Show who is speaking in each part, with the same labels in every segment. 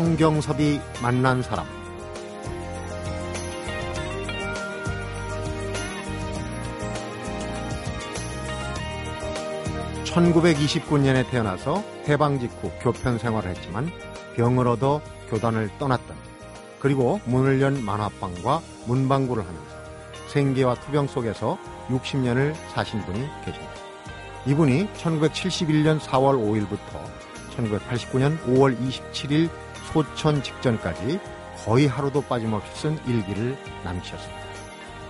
Speaker 1: 성경섭이 만난 사람. (1929년에) 태어나서 해방 직후 교편 생활을 했지만 병을 얻어 교단을 떠났다. 그리고 문을 연 만화방과 문방구를 하면서 생계와 투병 속에서 60년을 사신 분이 계십니다. 이분이 1971년 4월 5일부터 1989년 5월 27일 소천 직전까지 거의 하루도 빠짐없이 쓴 일기를 남기셨습니다.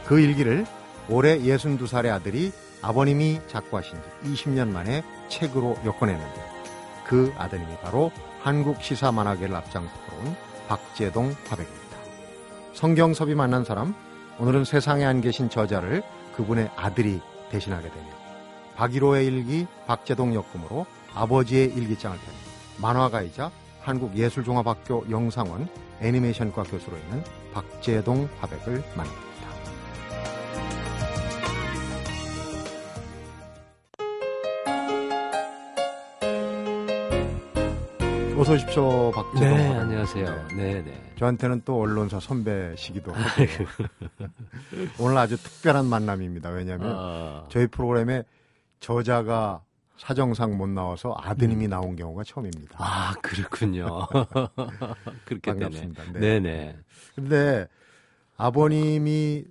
Speaker 1: 그 일기를 올해 62살의 아들이 아버님이 작고하신 지 20년 만에 책으로 엮어내는데 그 아드님이 바로 한국 시사 만화계를 앞장서 온 박재동 화백입니다. 성경섭이 만난 사람, 오늘은 세상에 안 계신 저자를 그분의 아들이 대신하게 되며 박일호의 일기, 박재동 역금으로 아버지의 일기장을 펴는 만화가이자 한국예술종합학교 영상원 애니메이션과 교수로 있는 박재동 화백을 만납니다. 어서 오십시오, 박재동.
Speaker 2: 네, 안녕하세요. 네, 네.
Speaker 1: 저한테는 또 언론사 선배시기도 하고 오늘 아주 특별한 만남입니다. 왜냐하면 아... 저희 프로그램에 저자가 사정상 못 나와서 아드님이 음. 나온 경우가 처음입니다.
Speaker 2: 아, 그렇군요. 그렇게
Speaker 1: 반갑습니다.
Speaker 2: 되네. 네. 네네.
Speaker 1: 근데 아버님이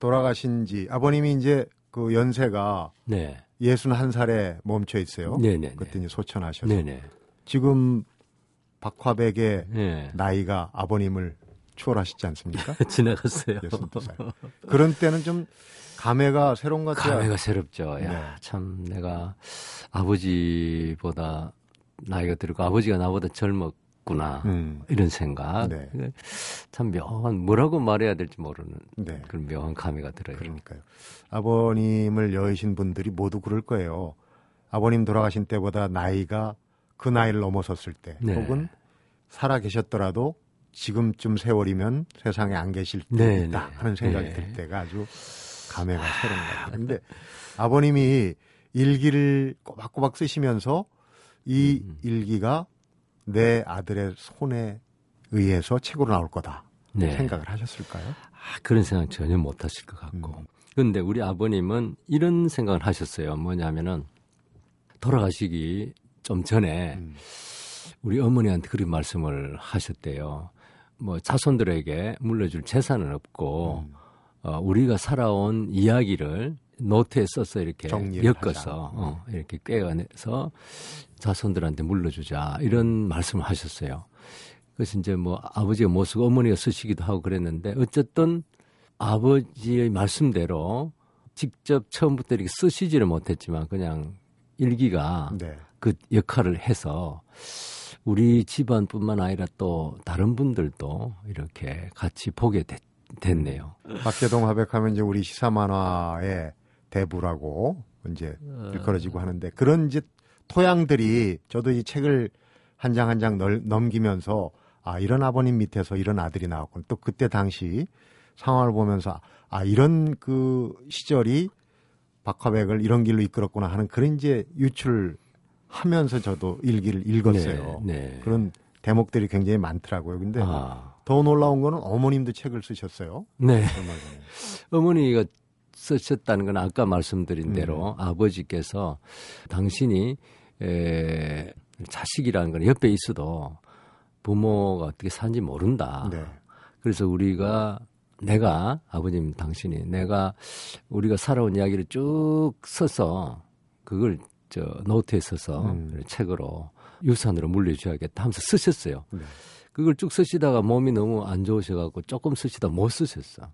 Speaker 1: 돌아가신 지 아버님이 이제 그 연세가 네. 61살에 멈춰 있어요. 네네. 그때 이제 소천하셔서. 네네. 지금 박화백의 네. 나이가 아버님을 추월하시지 않습니까?
Speaker 2: 지나갔어요.
Speaker 1: 62살. 그런 때는 좀 감회가 새로운 것 같아요.
Speaker 2: 감회가 새롭죠. 야, 네. 참 내가 아버지보다 나이가 들고 아버지가 나보다 젊었구나. 음. 이런 생각. 네. 참 묘한 뭐라고 말해야 될지 모르는 네. 그런 묘한 감회가 들어요.
Speaker 1: 그러니까요. 아버님을 여의신 분들이 모두 그럴 거예요. 아버님 돌아가신 때보다 나이가 그 나이를 넘어섰을 때 네. 혹은 살아 계셨더라도 지금쯤 세월이면 세상에 안 계실 때 네, 네. 하는 생각이 네. 들 때가 아주 감회가 새로운 것 같아요. 근데 아버님이 일기를 꼬박꼬박 쓰시면서 이 음. 일기가 내 아들의 손에 의해서 책으로 나올 거다 네. 생각을 하셨을까요?
Speaker 2: 아, 그런 생각 전혀 못 하실 것 같고. 음. 근데 우리 아버님은 이런 생각을 하셨어요. 뭐냐면은 돌아가시기 좀 전에 음. 우리 어머니한테 그런 말씀을 하셨대요. 뭐 자손들에게 물려줄 재산은 없고 음. 어, 우리가 살아온 이야기를 노트에 써서 이렇게 엮어서 어, 이렇게 꿰어내서 자손들한테 물려주자 이런 말씀을 하셨어요. 그래서 이제 뭐 아버지가 못 쓰고 어머니가 쓰시기도 하고 그랬는데 어쨌든 아버지의 말씀대로 직접 처음부터 이렇게 쓰시지를 못했지만 그냥 일기가 네. 그 역할을 해서 우리 집안뿐만 아니라 또 다른 분들도 이렇게 같이 보게 됐, 됐네요.
Speaker 1: 박재동 화백하면 이제 우리 시사 만화의 대부라고 이제 일컬어지고 하는데 그런 이제 토양들이 저도 이 책을 한 장 한 장 넘기면서 아 이런 아버님 밑에서 이런 아들이 나왔군. 또 그때 당시 상황을 보면서 아 이런 그 시절이 박화백을 이런 길로 이끌었구나 하는 그런 이제 유출 하면서 저도 일기를 읽었어요. 네, 네. 그런 대목들이 굉장히 많더라고요. 근데 아. 더 놀라운 거는 어머님도 책을 쓰셨어요.
Speaker 2: 네. 어머니가 쓰셨다는 건 아까 말씀드린 음. 대로 아버지께서 당신이 에, 자식이라는 건 옆에 있어도 부모가 어떻게 사는지 모른다. 네. 그래서 우리가 내가 아버님 당신이 내가 우리가 살아온 이야기를 쭉 써서 그걸 저 노트에 써서 음. 책으로 유산으로 물려줘야겠다 하면서 쓰셨어요. 네. 그걸 쭉 쓰시다가 몸이 너무 안 좋으셔갖고 조금 쓰시다 못 쓰셨어.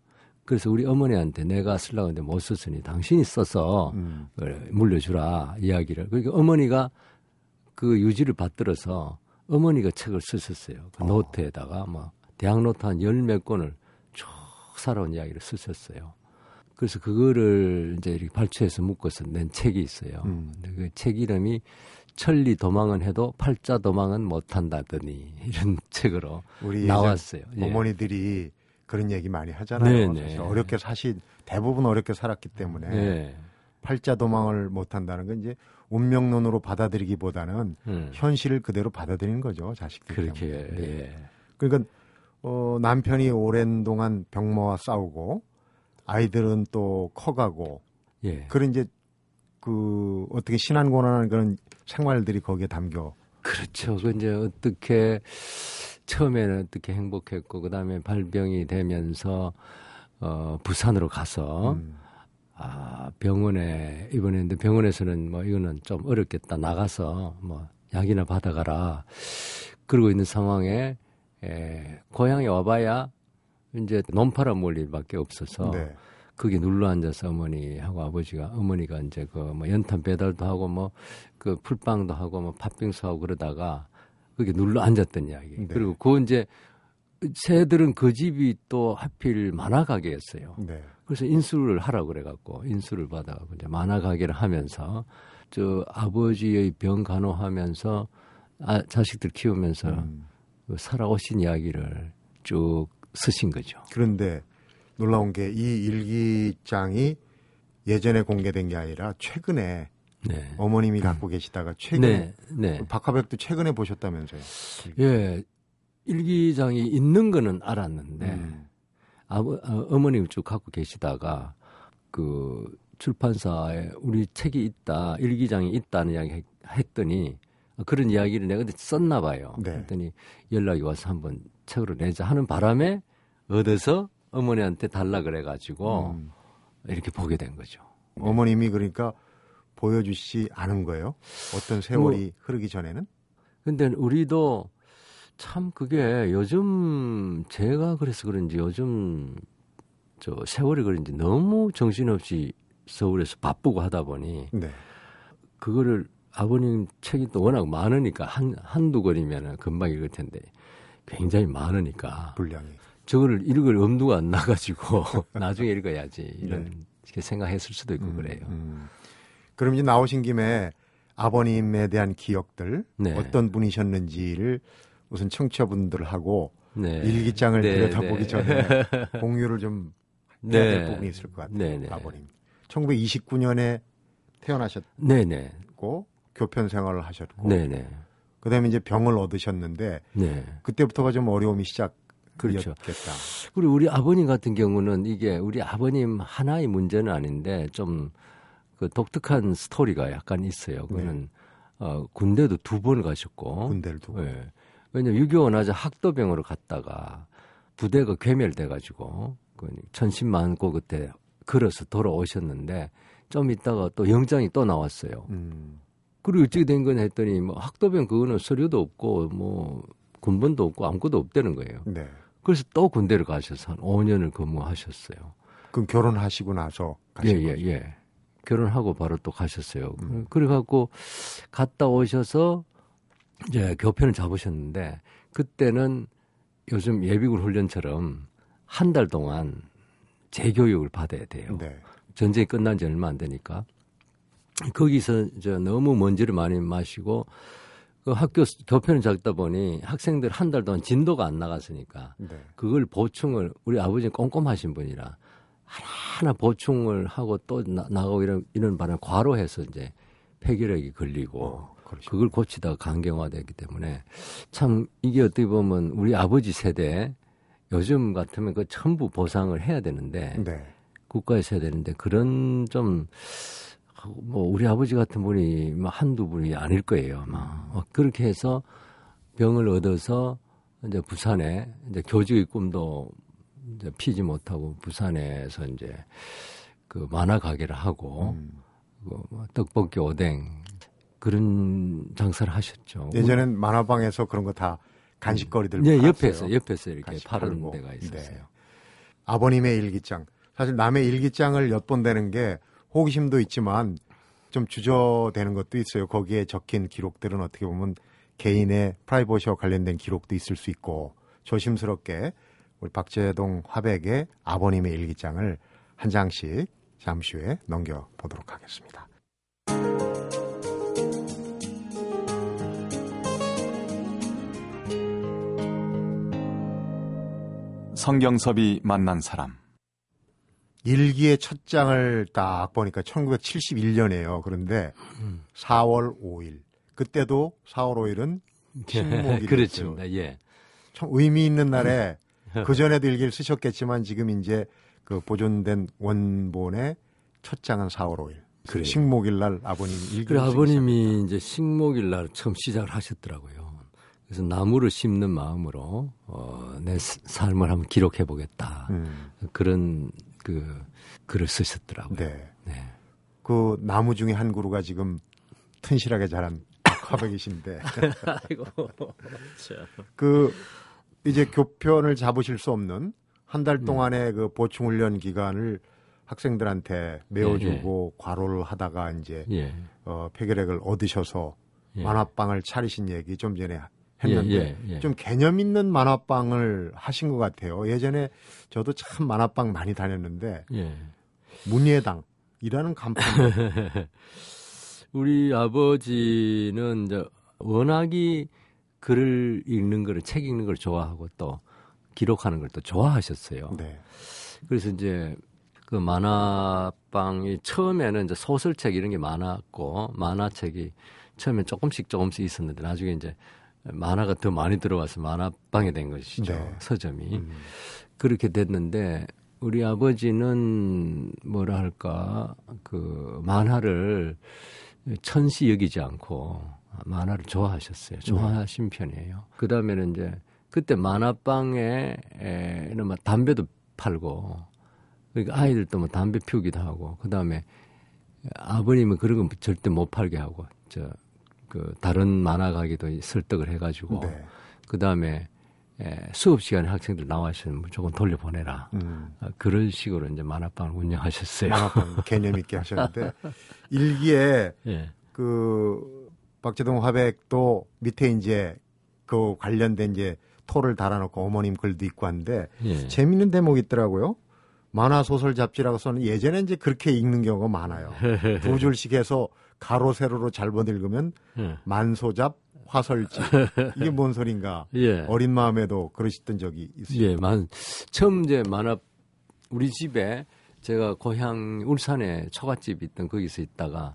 Speaker 2: 그래서 우리 어머니한테 내가 쓰려고 했는데 못 썼으니 당신이 써서 음. 물려주라 이야기를. 그러니까 어머니가 그 유지를 받들어서 어머니가 책을 쓰셨어요. 그 어. 노트에다가 뭐 대학 노트 한 열 몇 권을 쭉 살아온 이야기를 쓰셨어요. 그래서 그거를 이제 이렇게 발췌해서 묶어서 낸 책이 있어요. 음. 그 책 이름이 천리 도망은 해도 팔자 도망은 못한다더니 이런 책으로 우리 나왔어요.
Speaker 1: 예. 어머니들이 그런 얘기 많이 하잖아요. 네네. 네. 어렵게 사실 대부분 어렵게 살았기 때문에 네. 팔자 도망을 못한다는 건 이제 운명론으로 받아들이기보다는
Speaker 2: 음.
Speaker 1: 현실을 그대로 받아들이는 거죠 자식들
Speaker 2: 그렇게.
Speaker 1: 네.
Speaker 2: 예.
Speaker 1: 그러니까 어, 남편이 오랜 동안 병마와 싸우고 아이들은 또 커가고
Speaker 2: 예.
Speaker 1: 그런 이제 그 어떻게 신안곤란한 그런 생활들이 거기에 담겨
Speaker 2: 그렇죠. 그 이제 어떻게 처음에는 어떻게 행복했고 그다음에 발병이 되면서 어 부산으로 가서
Speaker 1: 음,
Speaker 2: 아 병원에 입원했는데 병원에서는 뭐 이거는 좀 어렵겠다 나가서 뭐 약이나 받아가라 그러고 있는 상황에 에, 고향에 와봐야 이제 논파라 몰 일밖에 없어서
Speaker 1: 네.
Speaker 2: 거기 눌러 앉아서 어머니하고 아버지가 어머니가 이제 그 뭐 연탄 배달도 하고 뭐 그 풀빵도 하고 뭐 팥빙수 하고 그러다가 거기 눌러 앉았던 이야기.
Speaker 1: 네.
Speaker 2: 그리고 그 이제 새들은 그 집이 또 하필 만화 가게였어요.
Speaker 1: 네.
Speaker 2: 그래서 인수를 하라고 그래갖고 인수를 받아가고 이제 만화 가게를 하면서 저 아버지의 병 간호하면서 아, 자식들 키우면서
Speaker 1: 음.
Speaker 2: 그 살아오신 이야기를 쭉 쓰신 거죠.
Speaker 1: 그런데 놀라운 게 이 일기장이 예전에 공개된 게 아니라 최근에
Speaker 2: 네.
Speaker 1: 어머님이 갖고 계시다가 최근에
Speaker 2: 네, 네.
Speaker 1: 박하백도 최근에 보셨다면서요.
Speaker 2: 예, 일기장이 있는 거는 알았는데
Speaker 1: 음.
Speaker 2: 아버, 어, 어머님 쭉 갖고 계시다가 그 출판사에 우리 책이 있다, 일기장이 있다는 이야기 했- 했더니 그런 이야기를 내가 썼나 봐요.
Speaker 1: 네.
Speaker 2: 그랬더니 연락이 와서 한번 책으로 내자 하는 바람에 얻어서 어머니한테 달라 그래가지고
Speaker 1: 음.
Speaker 2: 이렇게 보게 된 거죠.
Speaker 1: 어머님이 그러니까 보여주시지 않은 거예요. 어떤 세월이
Speaker 2: 뭐
Speaker 1: 흐르기 전에는.
Speaker 2: 근데 우리도 참 그게 요즘 제가 그래서 그런지 요즘 저 세월이 그런지 너무 정신없이 서울에서 바쁘고 하다 보니
Speaker 1: 네.
Speaker 2: 그거를 아버님 책이 또 워낙 많으니까 한 한두 권이면은 금방 읽을 텐데 굉장히 많으니까
Speaker 1: 분량이.
Speaker 2: 저거를 읽을 엄두가 안 나가지고 나중에 읽어야지 이런
Speaker 1: 네.
Speaker 2: 생각했을 수도 있고
Speaker 1: 음,
Speaker 2: 그래요.
Speaker 1: 음. 그럼 이제 나오신 김에 아버님에 대한 기억들
Speaker 2: 네.
Speaker 1: 어떤 분이셨는지를 우선 청취자분들하고
Speaker 2: 네.
Speaker 1: 일기장을
Speaker 2: 네,
Speaker 1: 들여다보기
Speaker 2: 네.
Speaker 1: 전에 공유를 좀 해야 될
Speaker 2: 네.
Speaker 1: 부분이 있을 것 같아요. 아버님. 1929년에 태어나셨고. 교편 생활을 하셨고
Speaker 2: 네네.
Speaker 1: 그다음에 이제 병을 얻으셨는데
Speaker 2: 네.
Speaker 1: 그때부터가 좀 어려움이
Speaker 2: 그렇죠.
Speaker 1: 시작이었겠다.
Speaker 2: 그리고 우리 아버님 같은 경우는 이게 우리 아버님 하나의 문제는 아닌데 좀 그 독특한 스토리가 약간 있어요. 그는 어, 군대도 두 번 가셨고.
Speaker 1: 군대를 두고.
Speaker 2: 예. 왜냐면 6.25 나자 학도병으로 갔다가 부대가 괴멸돼가지고 그 천신만고 그때 걸어서 돌아오셨는데 좀 있다가 또 영장이 또 나왔어요.
Speaker 1: 음.
Speaker 2: 그리고 어떻게 된건 했더니 뭐 학도병 그거는 서류도 없고 뭐 군번도 없고 아무것도 없다는 거예요.
Speaker 1: 네.
Speaker 2: 그래서 또 군대를 가셔서 한 5년을 근무하셨어요.
Speaker 1: 그럼 결혼하시고 나서
Speaker 2: 예,
Speaker 1: 가신
Speaker 2: 예,
Speaker 1: 거죠?
Speaker 2: 예. 결혼하고 바로 또 가셨어요.
Speaker 1: 음.
Speaker 2: 그래갖고 갔다 오셔서 이제 교편을 잡으셨는데 그때는 요즘 예비군 훈련처럼 한 달 동안 재교육을 받아야 돼요.
Speaker 1: 네.
Speaker 2: 전쟁이 끝난 지 얼마 안 되니까. 거기서 이제 너무 먼지를 많이 마시고 그 학교 교편을 잡다 보니 학생들 한 달 동안 진도가 안 나갔으니까
Speaker 1: 네.
Speaker 2: 그걸 보충을 우리 아버지는 꼼꼼하신 분이라 하나하나 보충을 하고 또 나, 나가고 이런 이런 바람에 과로해서 이제 폐결핵이 걸리고
Speaker 1: 어.
Speaker 2: 그걸 고치다가 강경화됐기 때문에 참 이게 어떻게 보면 우리 아버지 세대 요즘 같으면 그 전부 보상을 해야 되는데
Speaker 1: 네.
Speaker 2: 국가에서 해야 되는데 그런 좀 뭐 우리 아버지 같은 분이 뭐 한두 분이 아닐 거예요 아마 어, 그렇게 해서 병을 얻어서 이제 부산에 이제 교직의 꿈도 이제 피지 못하고 부산에서 이제 그 만화 가게를 하고
Speaker 1: 음.
Speaker 2: 그뭐 떡볶이 오뎅 그런 장사를 하셨죠.
Speaker 1: 예전엔 만화방에서 그런 거 다 간식거리들
Speaker 2: 네. 옆에서 옆에서 이렇게 파는. 데가 있었어요.
Speaker 1: 네. 아버님의 일기장. 사실 남의 일기장을 엿본다는 게 호기심도 있지만 좀 주저되는 것도 있어요. 거기에 적힌 기록들은 어떻게 보면 개인의 프라이버시와 관련된 기록도 있을 수 있고 조심스럽게 우리 박재동 화백의 아버님의 일기장을 한 장씩 잠시 후에 넘겨보도록 하겠습니다.
Speaker 3: 성경섭이 만난 사람
Speaker 1: 일기의 첫 장을 딱 보니까 1971년이에요. 그런데
Speaker 2: 음.
Speaker 1: 4월 5일. 그때도 4월 5일은 식목일이었어요.
Speaker 2: 그렇습니다. 예.
Speaker 1: 참 의미 있는 날에 그 전에도 일기를 쓰셨겠지만 지금 이제 그 보존된 원본의 첫 장은 4월 5일.
Speaker 2: 그래요.
Speaker 1: 식목일 날 아버님 일기를
Speaker 2: 그래
Speaker 1: 쓰기
Speaker 2: 아버님이 이제 식목일 날 처음 시작을 하셨더라고요. 그래서 나무를 심는 마음으로 어, 내 스- 삶을 한번 기록해 보겠다.
Speaker 1: 음,
Speaker 2: 그런 그 글을 쓰셨더라고요.
Speaker 1: 네.
Speaker 2: 네.
Speaker 1: 그 나무 중에 한 그루가 지금 튼실하게 자란 화백이신데
Speaker 2: 아이고.
Speaker 1: 그 이제 교편을 잡으실 수 없는 한 달 동안의 그 보충 훈련 기간을 학생들한테 메워주고 과로를 하다가 이제
Speaker 2: 예.
Speaker 1: 어, 폐결핵을 얻으셔서
Speaker 2: 예.
Speaker 1: 만화방을 차리신 얘기 좀 전에 했는데
Speaker 2: 예, 예, 예.
Speaker 1: 좀 개념 있는 만화방을 하신 것 같아요. 예전에 저도 참 만화방 많이 다녔는데
Speaker 2: 예.
Speaker 1: 문예당이라는 간판
Speaker 2: 우리 아버지는 이제 워낙이 글을 읽는 거를 책 읽는 걸 좋아하고 또 기록하는 걸 또 좋아하셨어요.
Speaker 1: 네.
Speaker 2: 그래서 이제 그 만화방이 처음에는 이제 소설책 이런 게 많았고 만화책이 처음에 조금씩 조금씩 있었는데 나중에 이제 만화가 더 많이 들어와서 만화방이 된 것이죠.
Speaker 1: 네.
Speaker 2: 서점이.
Speaker 1: 음,
Speaker 2: 그렇게 됐는데 우리 아버지는 뭐라 할까 그 만화를 천시 여기지 않고 만화를 좋아하셨어요. 좋아하신 편이에요. 그 다음에는 이제 그때 만화방에는 막 담배도 팔고 그러니까 아이들도 뭐 담배 피우기도 하고 그 다음에 아버님은 그런 건 절대 못 팔게 하고 저 그 다른 만화 가게도 설득을 해가지고
Speaker 1: 네.
Speaker 2: 그 다음에 수업 시간에 학생들 나와 있으면 무조건 돌려보내라.
Speaker 1: 음,
Speaker 2: 아, 그런 식으로 이제 만화방을 운영하셨어요.
Speaker 1: 만화방 개념 있게 하셨는데 일기에
Speaker 2: 예.
Speaker 1: 그 박재동 화백도 밑에 이제 그 관련된 이제 토를 달아놓고 어머님 글도 있고 한데
Speaker 2: 예.
Speaker 1: 재밌는 대목이 있더라고요. 만화 소설 잡지라고 써는 예전에 이제 그렇게 읽는 경우가 많아요. 두 줄씩 해서 가로 세로로 잘못 읽으면
Speaker 2: 예.
Speaker 1: 만소잡 화설지 이게 뭔 소린가
Speaker 2: 예.
Speaker 1: 어린 마음에도 그러셨던 적이 있어요.
Speaker 2: 예, 만 처음 이제 만화 우리 집에 제가 고향 울산에 초가집 있던 거기서 있다가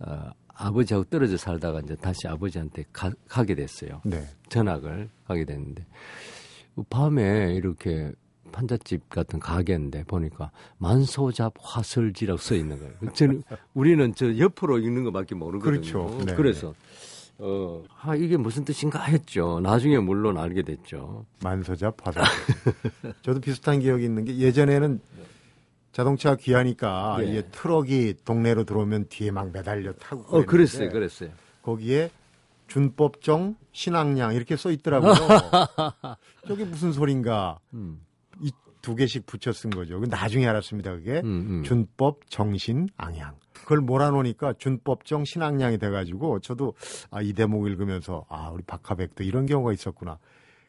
Speaker 2: 어, 아버지하고 떨어져 살다가 이제 다시 아버지한테 가, 가게 됐어요.
Speaker 1: 네.
Speaker 2: 전학을 가게 됐는데 밤에 이렇게 판잣집 같은 가게인데 보니까 만소잡 화설지라고 써 있는 거예요. 저는 우리는 저 옆으로 읽는 것밖에 모르거든요.
Speaker 1: 그렇죠. 네,
Speaker 2: 그래서 어, 아 이게 무슨 뜻인가 했죠. 나중에 물론 알게 됐죠.
Speaker 1: 만소잡 화설지. 저도 비슷한 기억이 있는 게 예전에는 자동차 귀하니까
Speaker 2: 예.
Speaker 1: 이게 트럭이 동네로 들어오면 뒤에 막 매달려 타고
Speaker 2: 어, 그랬어요, 그랬어요.
Speaker 1: 거기에 준법정 신앙량 이렇게 써 있더라고요. 저게 무슨 소린가?
Speaker 2: 음,
Speaker 1: 이 두 개씩 붙여 쓴 거죠. 그 나중에 알았습니다. 그게
Speaker 2: 음, 음.
Speaker 1: 준법 정신 앙양. 그걸 몰아놓으니까 준법정 신앙량이 돼가지고 저도 아, 이 대목 읽으면서 아 우리 박 화백도 이런 경우가 있었구나.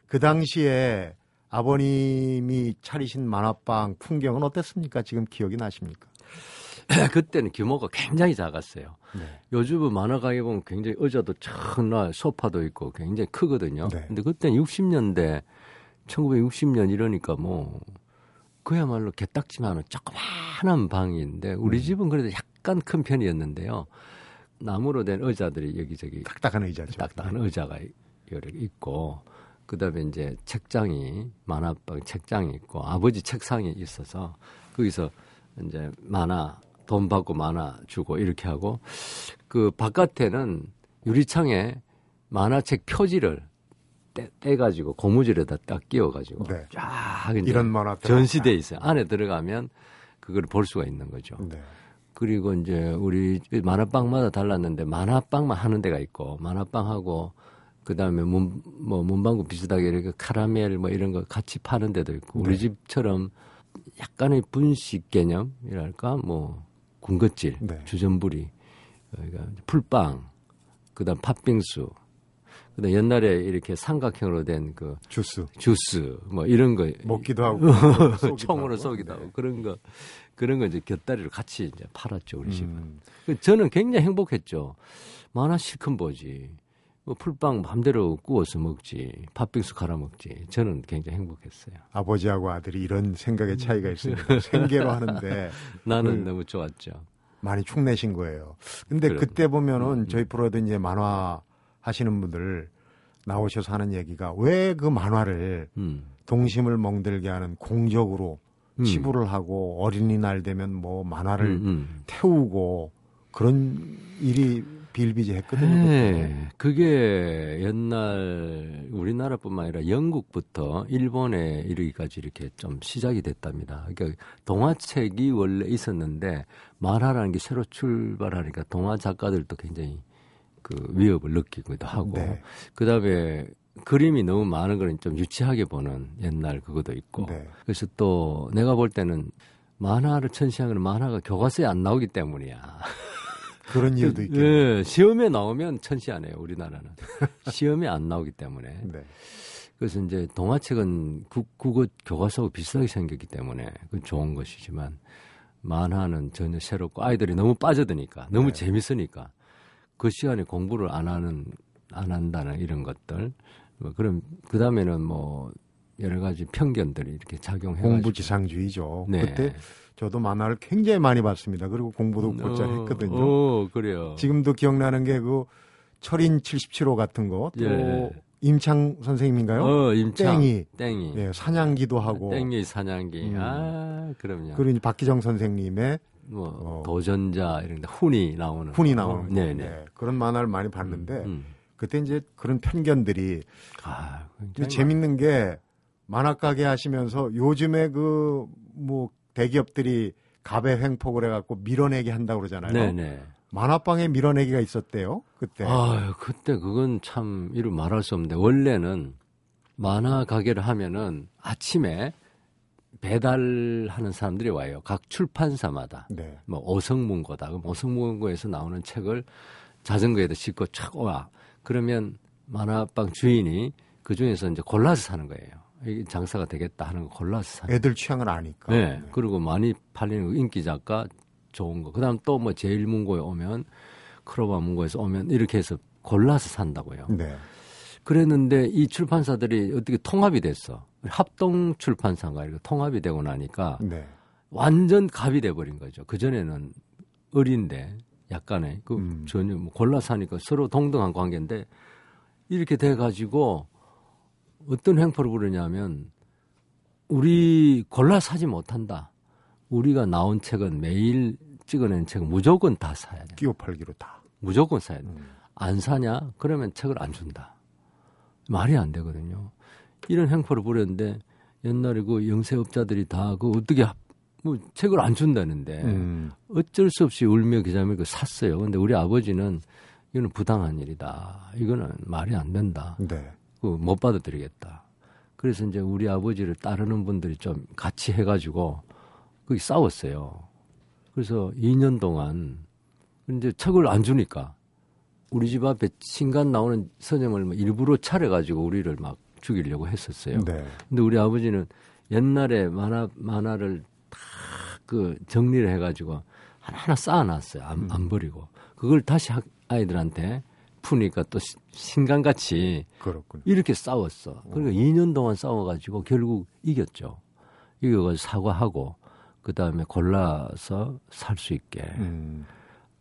Speaker 1: 그 당시에 아버님이 차리신 만화방 풍경은 어땠습니까? 지금 기억이 나십니까?
Speaker 2: 그때는 규모가 굉장히 작았어요.
Speaker 1: 네.
Speaker 2: 요즘은 만화 가게 보면 굉장히 의자도 착나 소파도 있고 굉장히 크거든요.
Speaker 1: 네.
Speaker 2: 근데 그때는 60년대, 1960년 이러니까 뭐 그야말로 개딱지만한 조그마한 방인데 우리
Speaker 1: 음.
Speaker 2: 집은 그래도 약간 큰 편이었는데요. 나무로 된 의자들이 여기저기
Speaker 1: 딱딱한 의자죠.
Speaker 2: 딱딱한 의자가 여러 개 있고 그다음에 이제 책장이 만화방 책장이 있고 아버지 책상이 있어서 거기서 이제 만화 돈 받고 만화 주고 이렇게 하고 그 바깥에는 유리창에 만화책 표지를 떼, 떼가지고 고무줄에다 딱 끼워가지고
Speaker 1: 네.
Speaker 2: 쫙
Speaker 1: 이런 만화
Speaker 2: 전시돼 있어요. 안에 들어가면 그걸 볼 수가 있는 거죠.
Speaker 1: 네.
Speaker 2: 그리고 이제 우리 만화방마다 달랐는데 만화방만 하는 데가 있고 만화방하고 그 다음에 문 뭐 문방구 비슷하게 이렇게 카라멜 뭐 이런 거 같이 파는 데도 있고 우리
Speaker 1: 네.
Speaker 2: 집처럼 약간의 분식 개념이랄까 뭐 군것질
Speaker 1: 네.
Speaker 2: 주전부리 그러니까 풀빵 그 다음 팥빙수 그다음 옛날에 이렇게 삼각형으로 된 그
Speaker 1: 주스
Speaker 2: 주스 뭐 이런 거
Speaker 1: 먹기도 하고 쏘기도
Speaker 2: 총으로. 쏘기도
Speaker 1: 네.
Speaker 2: 하고 그런 거 그런 거 이제 곁다리로 같이 이제 팔았죠 우리 집은.
Speaker 1: 음,
Speaker 2: 그 저는 굉장히 행복했죠. 만화 실컷 보지. 뭐 풀빵 마음대로 구워서 먹지 팥빙수 갈아 먹지 저는 굉장히 행복했어요.
Speaker 1: 아버지하고 아들이 이런 생각의 차이가 있으니까 생계로 하는데
Speaker 2: 나는 너무 좋았죠.
Speaker 1: 많이 축내신 거예요. 근데
Speaker 2: 그래.
Speaker 1: 그때 보면은
Speaker 2: 음, 음.
Speaker 1: 저희 프로에도 이제 만화 하시는 분들 나오셔서 하는 얘기가 왜 그 만화를
Speaker 2: 음.
Speaker 1: 동심을 멍들게 하는 공적으로
Speaker 2: 음.
Speaker 1: 치부를 하고 어린이날 되면 뭐 만화를
Speaker 2: 음, 음.
Speaker 1: 태우고 그런 일이 비일비재했거든요.
Speaker 2: 네, 그게 옛날 우리나라뿐만 아니라 영국부터 일본에 이르기까지 이렇게 좀 시작이 됐답니다. 그러니까 동화책이 원래 있었는데 만화라는 게 새로 출발하니까 동화 작가들도 굉장히 그 위협을 느끼기도 하고
Speaker 1: 네.
Speaker 2: 그다음에 그림이 너무 많은 거는 좀 유치하게 보는 옛날 그것도 있고
Speaker 1: 네.
Speaker 2: 그래서 또 내가 볼 때는 만화를 천시하는 만화가 교과서에 안 나오기 때문이야.
Speaker 1: 그런 이유도 있겠네요.
Speaker 2: 예, 시험에 나오면 천시하네요, 우리나라는. 시험에 안 나오기 때문에.
Speaker 1: 네.
Speaker 2: 그래서 이제 동화책은 국, 국어 교과서하고 비슷하게 생겼기 때문에 그건 좋은 것이지만 만화는 전혀 새롭고 아이들이 너무 빠져드니까 너무
Speaker 1: 네.
Speaker 2: 재밌으니까 그 시간에 공부를 안 하는 안 한다는 이런 것들 뭐 그럼 그 다음에는 뭐 여러 가지 편견들이 이렇게 작용해가지고
Speaker 1: 공부지상주의죠.
Speaker 2: 네.
Speaker 1: 그때 저도 만화를 굉장히 많이 봤습니다. 그리고 공부도 곧잘 했거든요.
Speaker 2: 어, 그래요.
Speaker 1: 지금도 기억나는 게 그 철인 77호 같은 거, 또
Speaker 2: 예.
Speaker 1: 임창 선생님인가요?
Speaker 2: 어, 임창.
Speaker 1: 땡이.
Speaker 2: 땡이.
Speaker 1: 예, 사냥기도 하고,
Speaker 2: 땡이 사냥기.
Speaker 1: 음.
Speaker 2: 아, 그럼요.
Speaker 1: 그리고 박기정 선생님의
Speaker 2: 뭐
Speaker 1: 어.
Speaker 2: 도전자 이런 데 훈이 나오는
Speaker 1: 훈이
Speaker 2: 거.
Speaker 1: 나오는 거.
Speaker 2: 네네.
Speaker 1: 네, 그런 만화를 많이 봤는데
Speaker 2: 음.
Speaker 1: 그때 이제 그런 편견들이
Speaker 2: 아,
Speaker 1: 근데 재밌는 게 만화 가게 하시면서 요즘에 그 뭐 대기업들이 가배 횡폭을 해갖고 밀어내기 한다고 그러잖아요.
Speaker 2: 네네.
Speaker 1: 만화방에 밀어내기가 있었대요. 그때.
Speaker 2: 아유, 그때 그건 참 이루 말할 수 없는데 원래는 만화 가게를 하면은 아침에 배달하는 사람들이 와요. 각 출판사마다.
Speaker 1: 네.
Speaker 2: 뭐 오성문고다. 그럼 오성문고에서 나오는 책을 자전거에다 싣고 착 와. 그러면 만화방 주인이 그 중에서 이제 골라서 사는 거예요. 이게 장사가 되겠다 하는 거 골라서 사는
Speaker 1: 애들 취향을 아니까.
Speaker 2: 네. 그리고 많이 팔리는 거, 인기 작가 좋은 거. 그다음 또 뭐 제일문고에 오면 크로바 문고에서 오면 이렇게 해서 골라서 산다고요.
Speaker 1: 네.
Speaker 2: 그랬는데 이 출판사들이 어떻게 통합이 됐어. 합동 출판사인가 이렇게 통합이 되고 나니까
Speaker 1: 네.
Speaker 2: 완전 갑이 돼 버린 거죠. 그 전에는 어린데 약간의 그
Speaker 1: 음.
Speaker 2: 전혀 뭐 골라서 하니까 서로 동등한 관계인데 이렇게 돼 가지고 어떤 횡포를 부르냐면 우리 골라 사지 못한다. 우리가 나온 책은 매일 찍어낸 책은 무조건 다 사야 돼.
Speaker 1: 끼워 팔기로 다.
Speaker 2: 무조건 사야 돼.
Speaker 1: 음.
Speaker 2: 안 사냐? 그러면 책을 안 준다. 말이 안 되거든요. 이런 행포를 부렸는데 옛날에 그 영세업자들이 다 그 어떻게 합- 뭐 책을 안 준다는데
Speaker 1: 음.
Speaker 2: 어쩔 수 없이 울며 기자며 그 샀어요. 근데 우리 아버지는 이거는 부당한 일이다. 이거는 말이 안 된다.
Speaker 1: 네.
Speaker 2: 그못 받아들이겠다. 그래서 이제 우리 아버지를 따르는 분들이 좀 같이 해가지고 거기 싸웠어요. 그래서 2년 동안 이제 책을 안 주니까 우리 집 앞에 신간 나오는 선생을 뭐 일부러 차려가지고 우리를 막 죽이려고 했었어요.
Speaker 1: 네.
Speaker 2: 근데 우리 아버지는 옛날에 만화 만화를 다 그 정리를 해가지고 하나하나 쌓아놨어요. 안, 안 버리고 그걸 다시 학- 아이들한테 푸니까 또 시- 신간같이
Speaker 1: 그렇군요.
Speaker 2: 이렇게 싸웠어. 그러니까 2년 동안 싸워가지고 결국 이겼죠. 이겨가지고 사과하고 그 다음에 골라서 살 수 있게.
Speaker 1: 음.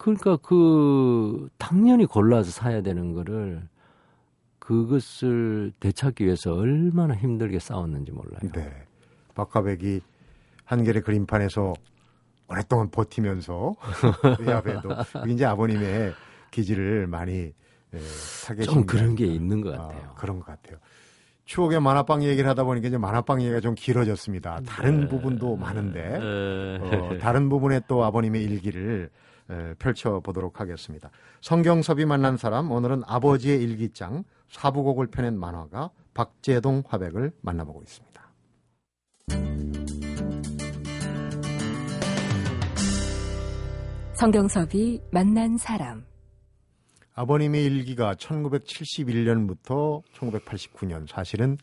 Speaker 2: 그러니까 그 당연히 골라서 사야 되는 거를 그것을 되찾기 위해서 얼마나 힘들게 싸웠는지 몰라요.
Speaker 1: 네. 박하백이 한겨레 그림판에서 오랫동안 버티면서 외압에도 이제 아버님의 기질을 많이 예, 타겟인 좀게
Speaker 2: 그런 게. 있는 것 같아요.
Speaker 1: 아, 그런 것 같아요. 추억의 만화방 얘기를 하다 보니까 이제 만화방 얘기가 좀 길어졌습니다. 다른 부분도 많은데 어, 다른 부분에 또 아버님의 일기를 에, 펼쳐보도록 하겠습니다. 성경섭이 만난 사람 오늘은 아버지의 일기장 사부곡을 펴낸 만화가 박재동 화백을 만나보고 있습니다.
Speaker 3: 성경섭이 만난 사람.
Speaker 1: 아버님의 일기가 1971년부터 1989년 사실은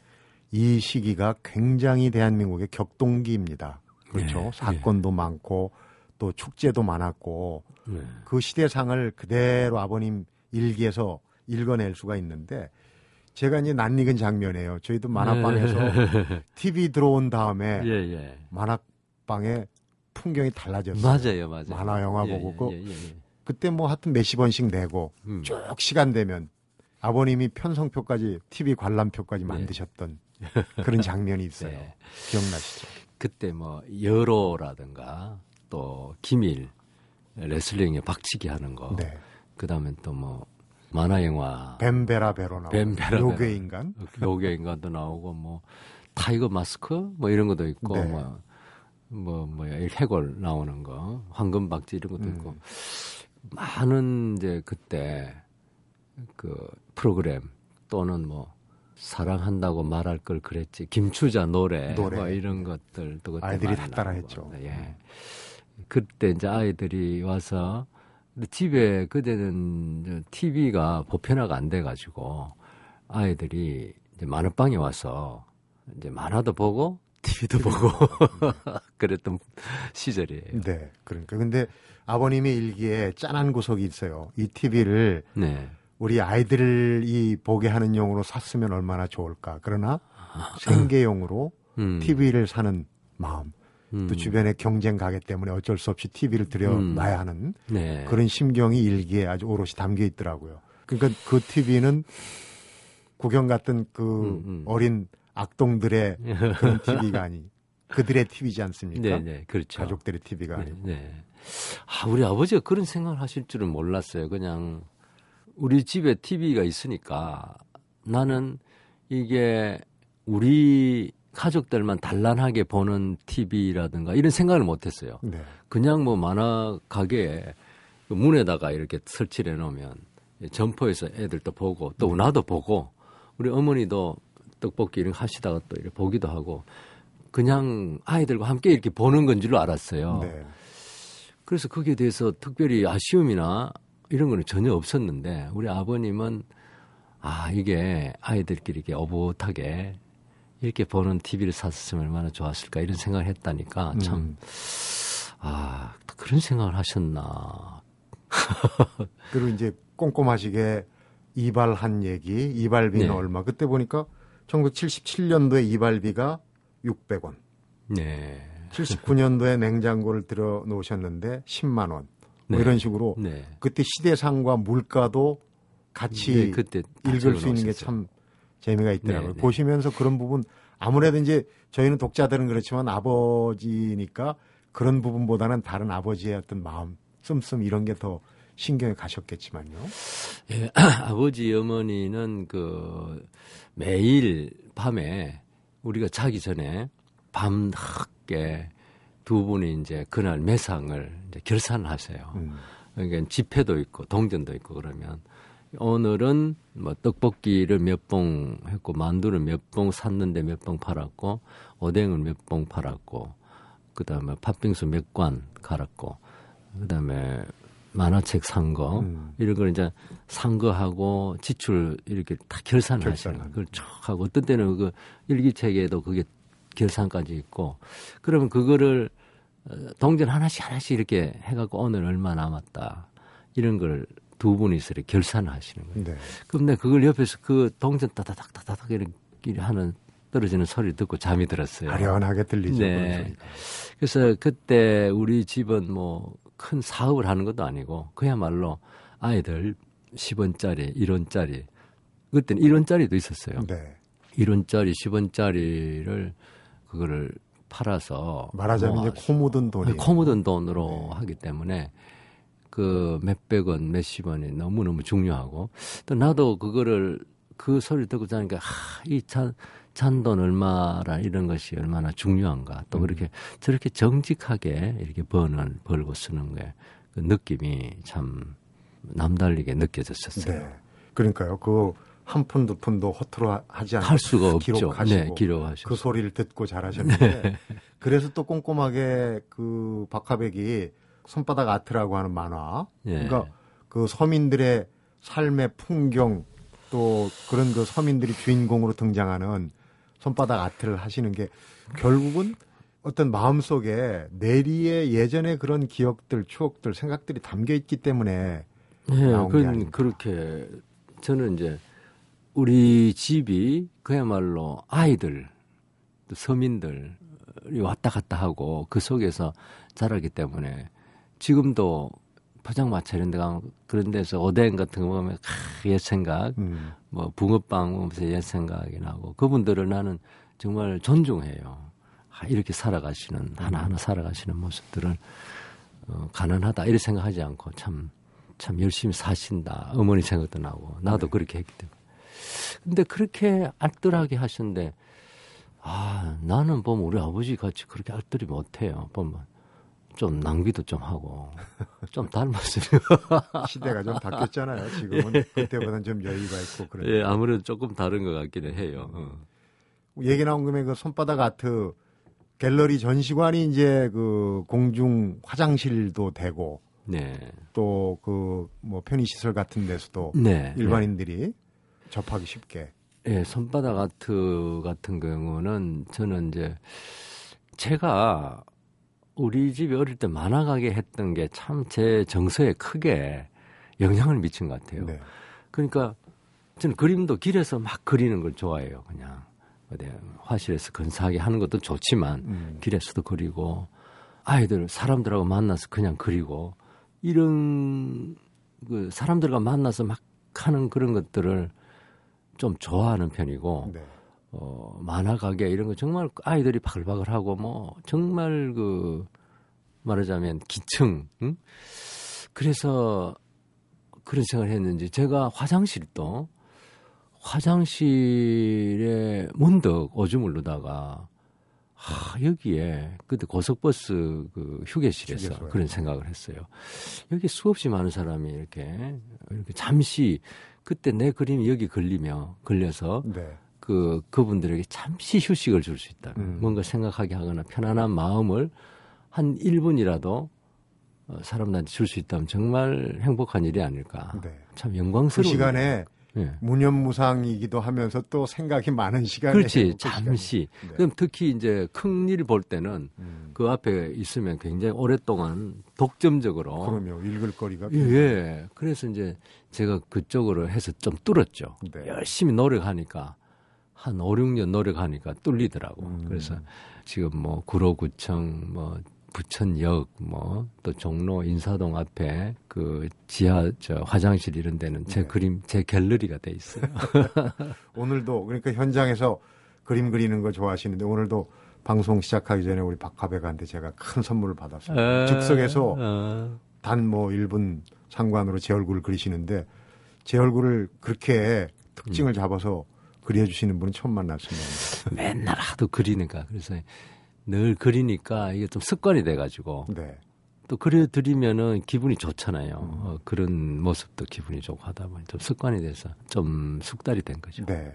Speaker 1: 이 시기가 굉장히 대한민국의 격동기입니다. 그렇죠.
Speaker 2: 네,
Speaker 1: 사건도 많고 또 축제도 많았고
Speaker 2: 네.
Speaker 1: 그 시대상을 그대로 아버님 일기에서 읽어낼 수가 있는데 제가 이제 낯익은 장면이에요. 저희도 만화방에서
Speaker 2: 네.
Speaker 1: TV 들어온 다음에
Speaker 2: 예, 예.
Speaker 1: 만화방의 풍경이 달라졌어요.
Speaker 2: 맞아요, 맞아요.
Speaker 1: 만화 영화
Speaker 2: 예,
Speaker 1: 보고
Speaker 2: 예, 예, 예.
Speaker 1: 그때 뭐 하여튼 몇십 원씩 내고
Speaker 2: 음.
Speaker 1: 쭉 시간 되면 아버님이 편성표까지 TV 관람표까지
Speaker 2: 네.
Speaker 1: 만드셨던 그런 장면이 있어요.
Speaker 2: 네.
Speaker 1: 기억나시죠?
Speaker 2: 그때 뭐 여로라든가 또 김일 레슬링에 박치기 하는 거.
Speaker 1: 네.
Speaker 2: 그다음에 또 뭐 만화 영화
Speaker 1: 뱀베라 베로나
Speaker 2: 뱀베라
Speaker 1: 요괴
Speaker 2: 베로.
Speaker 1: 인간
Speaker 2: 요괴 인간도 나오고 뭐 타이거 마스크 뭐 이런 것도 있고
Speaker 1: 네.
Speaker 2: 뭐 뭐 뭐야 이 해골 나오는 거 황금 박쥐 이런 것도
Speaker 1: 음.
Speaker 2: 있고 많은 이제 그때 그 프로그램 또는 뭐 사랑한다고 말할 걸 그랬지 김추자 노래,
Speaker 1: 노래.
Speaker 2: 뭐 이런 것들도 그때
Speaker 1: 아이들이 다
Speaker 2: 나오고.
Speaker 1: 따라했죠.
Speaker 2: 예. 그때 이제 아이들이 와서 집에 그때는 TV가 보편화가 안 돼가지고 아이들이 이제 만화방에 와서 이제 만화도 보고 TV도 보고 그랬던 시절이에요.
Speaker 1: 네. 그러니까 근데 아버님의 일기에 짠한 구석이 있어요. 이 TV를
Speaker 2: 네.
Speaker 1: 우리 아이들이 보게 하는 용으로 샀으면 얼마나 좋을까. 그러나 생계용으로
Speaker 2: 음.
Speaker 1: TV를 사는 마음,
Speaker 2: 음.
Speaker 1: 또 주변의 경쟁 가게 때문에 어쩔 수 없이 TV를 들여놔야 하는
Speaker 2: 네.
Speaker 1: 그런 심경이 일기에 아주 오롯이 담겨 있더라고요. 그러니까 그 TV는 구경 같은 그
Speaker 2: 음, 음.
Speaker 1: 어린 악동들의 그런 TV가 아니 그들의 TV지 않습니까?
Speaker 2: 네, 네, 그렇죠.
Speaker 1: 가족들의 TV가
Speaker 2: 네,
Speaker 1: 아니고.
Speaker 2: 네. 아, 우리 아버지가 그런 생각을 하실 줄은 몰랐어요. 그냥 우리 집에 TV가 있으니까 나는 이게 우리 가족들만 단란하게 보는 TV라든가 이런 생각을 못 했어요.
Speaker 1: 네.
Speaker 2: 그냥 뭐 만화 가게에 그 문에다가 이렇게 설치해 놓으면 점포에서 애들도 보고 또 나도 보고 우리 어머니도 떡볶이 이런 거 하시다가 또 이렇게 보기도 하고 그냥 아이들과 함께 이렇게 보는 건 줄로 알았어요.
Speaker 1: 네.
Speaker 2: 그래서 거기에 대해서 특별히 아쉬움이나 이런 거는 전혀 없었는데 우리 아버님은 아 이게 아이들끼리 이렇게 어붓하게 이렇게 보는 TV를 샀으면 얼마나 좋았을까 이런 생각을 했다니까 참
Speaker 1: 음.
Speaker 2: 아, 그런 생각을 하셨나.
Speaker 1: 그리고 이제 꼼꼼하시게 이발한 얘기, 이발비는
Speaker 2: 네.
Speaker 1: 얼마. 그때 보니까 1977년도에 이발비가 600원.
Speaker 2: 네.
Speaker 1: 79년도에 냉장고를 들어 놓으셨는데 10만 원. 뭐
Speaker 2: 네.
Speaker 1: 이런 식으로
Speaker 2: 네.
Speaker 1: 그때 시대상과 물가도 같이
Speaker 2: 네,
Speaker 1: 읽을 수 있는 게. 참 재미가 있더라고요.
Speaker 2: 네, 네.
Speaker 1: 보시면서 그런 부분 아무래도 이제 저희는 독자들은 그렇지만 아버지니까 그런 부분보다는 다른 아버지의 어떤 마음, 씀씀 이런 게 더 신경에 가셨겠지만요.
Speaker 2: 예, 아버지 어머니는 그 매일 밤에 우리가 자기 전에 밤 늦게 두 분이 이제 그날 매상을 이제 결산하세요.
Speaker 1: 음.
Speaker 2: 그러니까 지폐도 있고 동전도 있고 그러면 오늘은 뭐 떡볶이를 몇 봉 했고 만두를 몇 봉 샀는데 몇 봉 팔았고 오뎅을 몇 봉 팔았고 그다음에 팥빙수 몇 관 갈았고 그다음에 만화책 산 거
Speaker 1: 음.
Speaker 2: 이런 걸 이제 산 거하고 지출 이렇게 다 결산을 하시는
Speaker 1: 결산하는.
Speaker 2: 그걸 쭉 하고 어떤 때는 그 일기책에도 그게 결산까지 있고 그러면 그거를 어, 동전 하나씩 하나씩 이렇게 해갖고 오늘 얼마 남았다 이런 걸 두 분이서 이렇게 결산을 하시는 거예요.
Speaker 1: 네.
Speaker 2: 근데 그걸 옆에서 그 동전 따다닥 따다닥 이렇게 하는 떨어지는 소리 듣고 잠이 들었어요.
Speaker 1: 아련하게 들리죠.
Speaker 2: 네. 그래서 그때 우리 집은 뭐 큰 사업을 하는 것도 아니고 그야말로 아이들 10원짜리, 1원짜리 그때는 1원짜리도 있었어요.
Speaker 1: 네.
Speaker 2: 1원짜리, 10원짜리를 그거를 팔아서
Speaker 1: 말하자면
Speaker 2: 뭐
Speaker 1: 이제 코 묻은 돈이
Speaker 2: 코 묻은 돈으로 하기 때문에 그 몇백 원, 몇십 원이 너무너무 중요하고 또 나도 그거를 그 소리 듣고 자니까 하, 이 잔, 잔돈 얼마라 이런 것이 얼마나 중요한가 또 그렇게 저렇게 정직하게 이렇게 버는 벌고 쓰는 게 그 느낌이 참 남달리게 느껴졌었어요.
Speaker 1: 네. 그러니까요. 그 한 푼 두 푼도 허투루 하- 하지 않고
Speaker 2: 할 수가 없죠.
Speaker 1: 기록하시고
Speaker 2: 네.
Speaker 1: 그 소리를 듣고 잘하셨는데 그래서 또 꼼꼼하게 그 박하백이 손바닥 아트라고 하는 만화
Speaker 2: 예.
Speaker 1: 그러니까 그 서민들의 삶의 풍경 또 그런 그 서민들이 주인공으로 등장하는 손바닥 아트를 하시는 게 결국은 어떤 마음속에 내리의 예전의 그런 기억들, 추억들, 생각들이 담겨 있기 때문에
Speaker 2: 네,
Speaker 1: 나온.
Speaker 2: 그렇게 저는 이제 우리 집이 그야말로 아이들, 또 서민들이 왔다 갔다 하고 그 속에서 자라기 때문에 지금도 포장마차 이런 데 가면 그런 데서 오뎅 같은 거 보면 크, 옛 생각,
Speaker 1: 음.
Speaker 2: 뭐 붕어빵 보면서 옛 생각이 나고 그분들을 나는 정말 존중해요. 아, 이렇게 살아가시는 하나하나 살아가시는 모습들을 어, 가난하다 이렇게 생각하지 않고 참, 참 열심히 사신다. 어머니 생각도 나고 나도
Speaker 1: 네.
Speaker 2: 그렇게 했기 때문에. 근데 그렇게 알뜰하게 하시는데 아 나는 보면 우리 아버지 같이 그렇게 알뜰히 못해요. 보면 좀 낭비도 좀 하고 좀 닮았으면
Speaker 1: 시대가 좀 바뀌었잖아요. 지금은 그때보다는 좀 여유가 있고 그런.
Speaker 2: 예, 아무래도 조금 다른 것 같기는 해요. 어.
Speaker 1: 얘기 나온 김에 그 손바닥 아트 갤러리 전시관이 이제 그 공중 화장실도 되고
Speaker 2: 네.
Speaker 1: 또 그 뭐 편의 시설 같은 데서도
Speaker 2: 네.
Speaker 1: 일반인들이 접하기 쉽게.
Speaker 2: 예, 손바닥 아트 같은 경우는 저는 이제 제가 우리 집이 어릴 때 만화 가게 했던 게 참 제 정서에 크게 영향을 미친 것 같아요.
Speaker 1: 네.
Speaker 2: 그러니까 저는 그림도 길에서 막 그리는 걸 좋아해요. 그냥 어디 화실에서 근사하게 하는 것도 좋지만
Speaker 1: 음.
Speaker 2: 길에서도 그리고 아이들 사람들하고 만나서 그냥 그리고 이런 그 사람들과 만나서 막 하는 그런 것들을 좀 좋아하는 편이고
Speaker 1: 네.
Speaker 2: 어 만화 가게 이런 거 정말 아이들이 바글바글 하고 뭐 정말 그 말하자면 기층 응? 그래서 그런 생각을 했는지 제가 화장실도 화장실에 문득 오줌을 누다가 하, 여기에 그때 고속버스 그 휴게실에서
Speaker 1: 휴게소에.
Speaker 2: 그런 생각을 했어요. 여기 수없이 많은 사람이 이렇게 이렇게 잠시 그때 내 그림이 여기 걸리며 걸려서
Speaker 1: 네.
Speaker 2: 그 그분들에게 잠시 휴식을 줄 수 있다.
Speaker 1: 음.
Speaker 2: 뭔가 생각하게 하거나 편안한 마음을 한 1분이라도 어, 사람들한테 줄 수 있다면 정말 행복한 일이 아닐까.
Speaker 1: 네. 참그
Speaker 2: 영광스러운.
Speaker 1: 시간에
Speaker 2: 예.
Speaker 1: 무념무상이기도 하면서 또 생각이 많은 시간에
Speaker 2: 그렇지
Speaker 1: 그
Speaker 2: 잠시.
Speaker 1: 네.
Speaker 2: 그럼 특히 이제 큰 일 볼 때는
Speaker 1: 음.
Speaker 2: 그 앞에 있으면 굉장히 오랫동안 독점적으로
Speaker 1: 그러면 읽을 거리가
Speaker 2: 예, 예. 그래서 이제 제가 그쪽으로 해서 좀 뚫었죠.
Speaker 1: 네.
Speaker 2: 열심히 노력하니까 한 5, 6년 노력하니까 뚫리더라고.
Speaker 1: 음.
Speaker 2: 그래서 지금 뭐 구로구청 뭐 부천역 뭐 또 종로 인사동 앞에 그 지하 저 화장실 이런 데는 제
Speaker 1: 네.
Speaker 2: 그림 제 갤러리가 돼 있어요.
Speaker 1: 오늘도 그러니까 현장에서 그림 그리는 거 좋아하시는데 오늘도 방송 시작하기 전에 우리 박화백한테 제가 큰 선물을 받았어요. 즉석에서
Speaker 2: 어,
Speaker 1: 단뭐 1분 상관으로 제 얼굴을 그리시는데 제 얼굴을 그렇게 특징을 잡아서 그려 주시는 분은 처음 만났습니다.
Speaker 2: 맨날 하도 그리니까 그래서 늘 그리니까 이게 좀 습관이 돼 가지고
Speaker 1: 네.
Speaker 2: 또 그려드리면은 기분이 좋잖아요.
Speaker 1: 음.
Speaker 2: 어, 그런 모습도 기분이 좋고 하다 보니 좀 습관이 돼서 좀 숙달이 된 거죠.
Speaker 1: 네.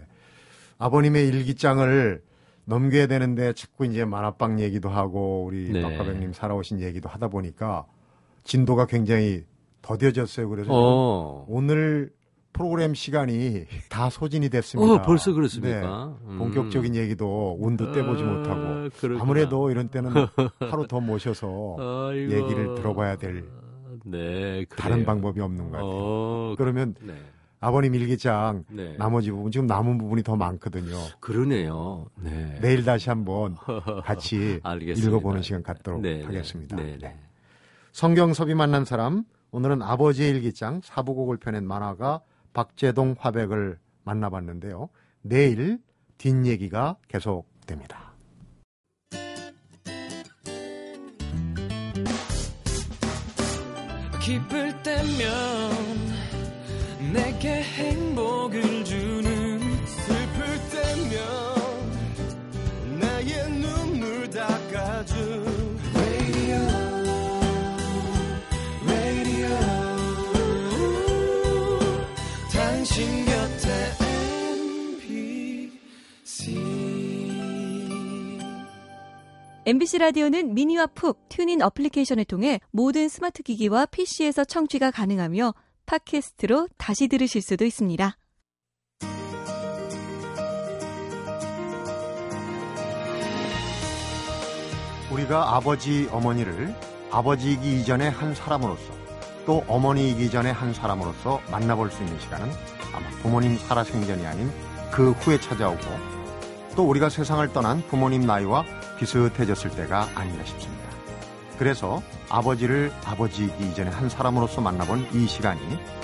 Speaker 1: 아버님의 일기장을 넘겨야 되는데 자꾸 이제 만화방 얘기도 하고 우리
Speaker 2: 네.
Speaker 1: 박화백님 살아오신 얘기도 하다 보니까 진도가 굉장히 더뎌졌어요. 그래서
Speaker 2: 어,
Speaker 1: 오늘 프로그램 시간이 다 소진이 됐습니다.
Speaker 2: 어 벌써 그렇습니까?
Speaker 1: 네.
Speaker 2: 음.
Speaker 1: 본격적인 얘기도 운도 떼보지
Speaker 2: 아,
Speaker 1: 못하고
Speaker 2: 그렇구나.
Speaker 1: 아무래도 이런 때는 하루 더 모셔서
Speaker 2: 아이고.
Speaker 1: 얘기를 들어봐야 될
Speaker 2: 네,
Speaker 1: 다른. 방법이 없는 것 같아요.
Speaker 2: 어,
Speaker 1: 그러면
Speaker 2: 네.
Speaker 1: 아버님 일기장
Speaker 2: 네.
Speaker 1: 나머지 부분 지금 남은 부분이 더 많거든요.
Speaker 2: 그러네요. 네.
Speaker 1: 내일 다시 한번 같이. 읽어보는 시간 갖도록
Speaker 2: 네, 네.
Speaker 1: 하겠습니다.
Speaker 2: 네, 네.
Speaker 1: 성경섭이 만난 사람 오늘은 아버지의 일기장 사부곡을 펴낸 만화가 박재동 화백을 만나봤는데요. 내일 뒷얘기가 계속됩니다.
Speaker 4: 기쁠 때면 내게 행복을 MBC
Speaker 5: 라디오는 미니와 푹 튠인 어플리케이션을 통해 모든 스마트 기기와 PC에서 청취가 가능하며 팟캐스트로 다시 들으실 수도 있습니다.
Speaker 1: 우리가 아버지, 어머니를 아버지이기 이전의 한 사람으로서 또 어머니이기 전의 한 사람으로서 만나볼 수 있는 시간은 아마 부모님 살아생전이 아닌 그 후에 찾아오고 또 우리가 세상을 떠난 부모님 나이와 비슷해졌을 때가 아닌가 싶습니다. 그래서 아버지를 아버지이기 이전에 한 사람으로서 만나본 이 시간이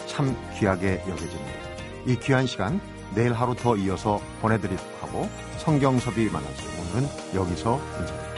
Speaker 1: 참 귀하게 여겨집니다. 이 귀한 시간 내일 하루 더 이어서 보내드리도록 하고 성경섭이 만나서 오늘은 여기서 인사드립니다.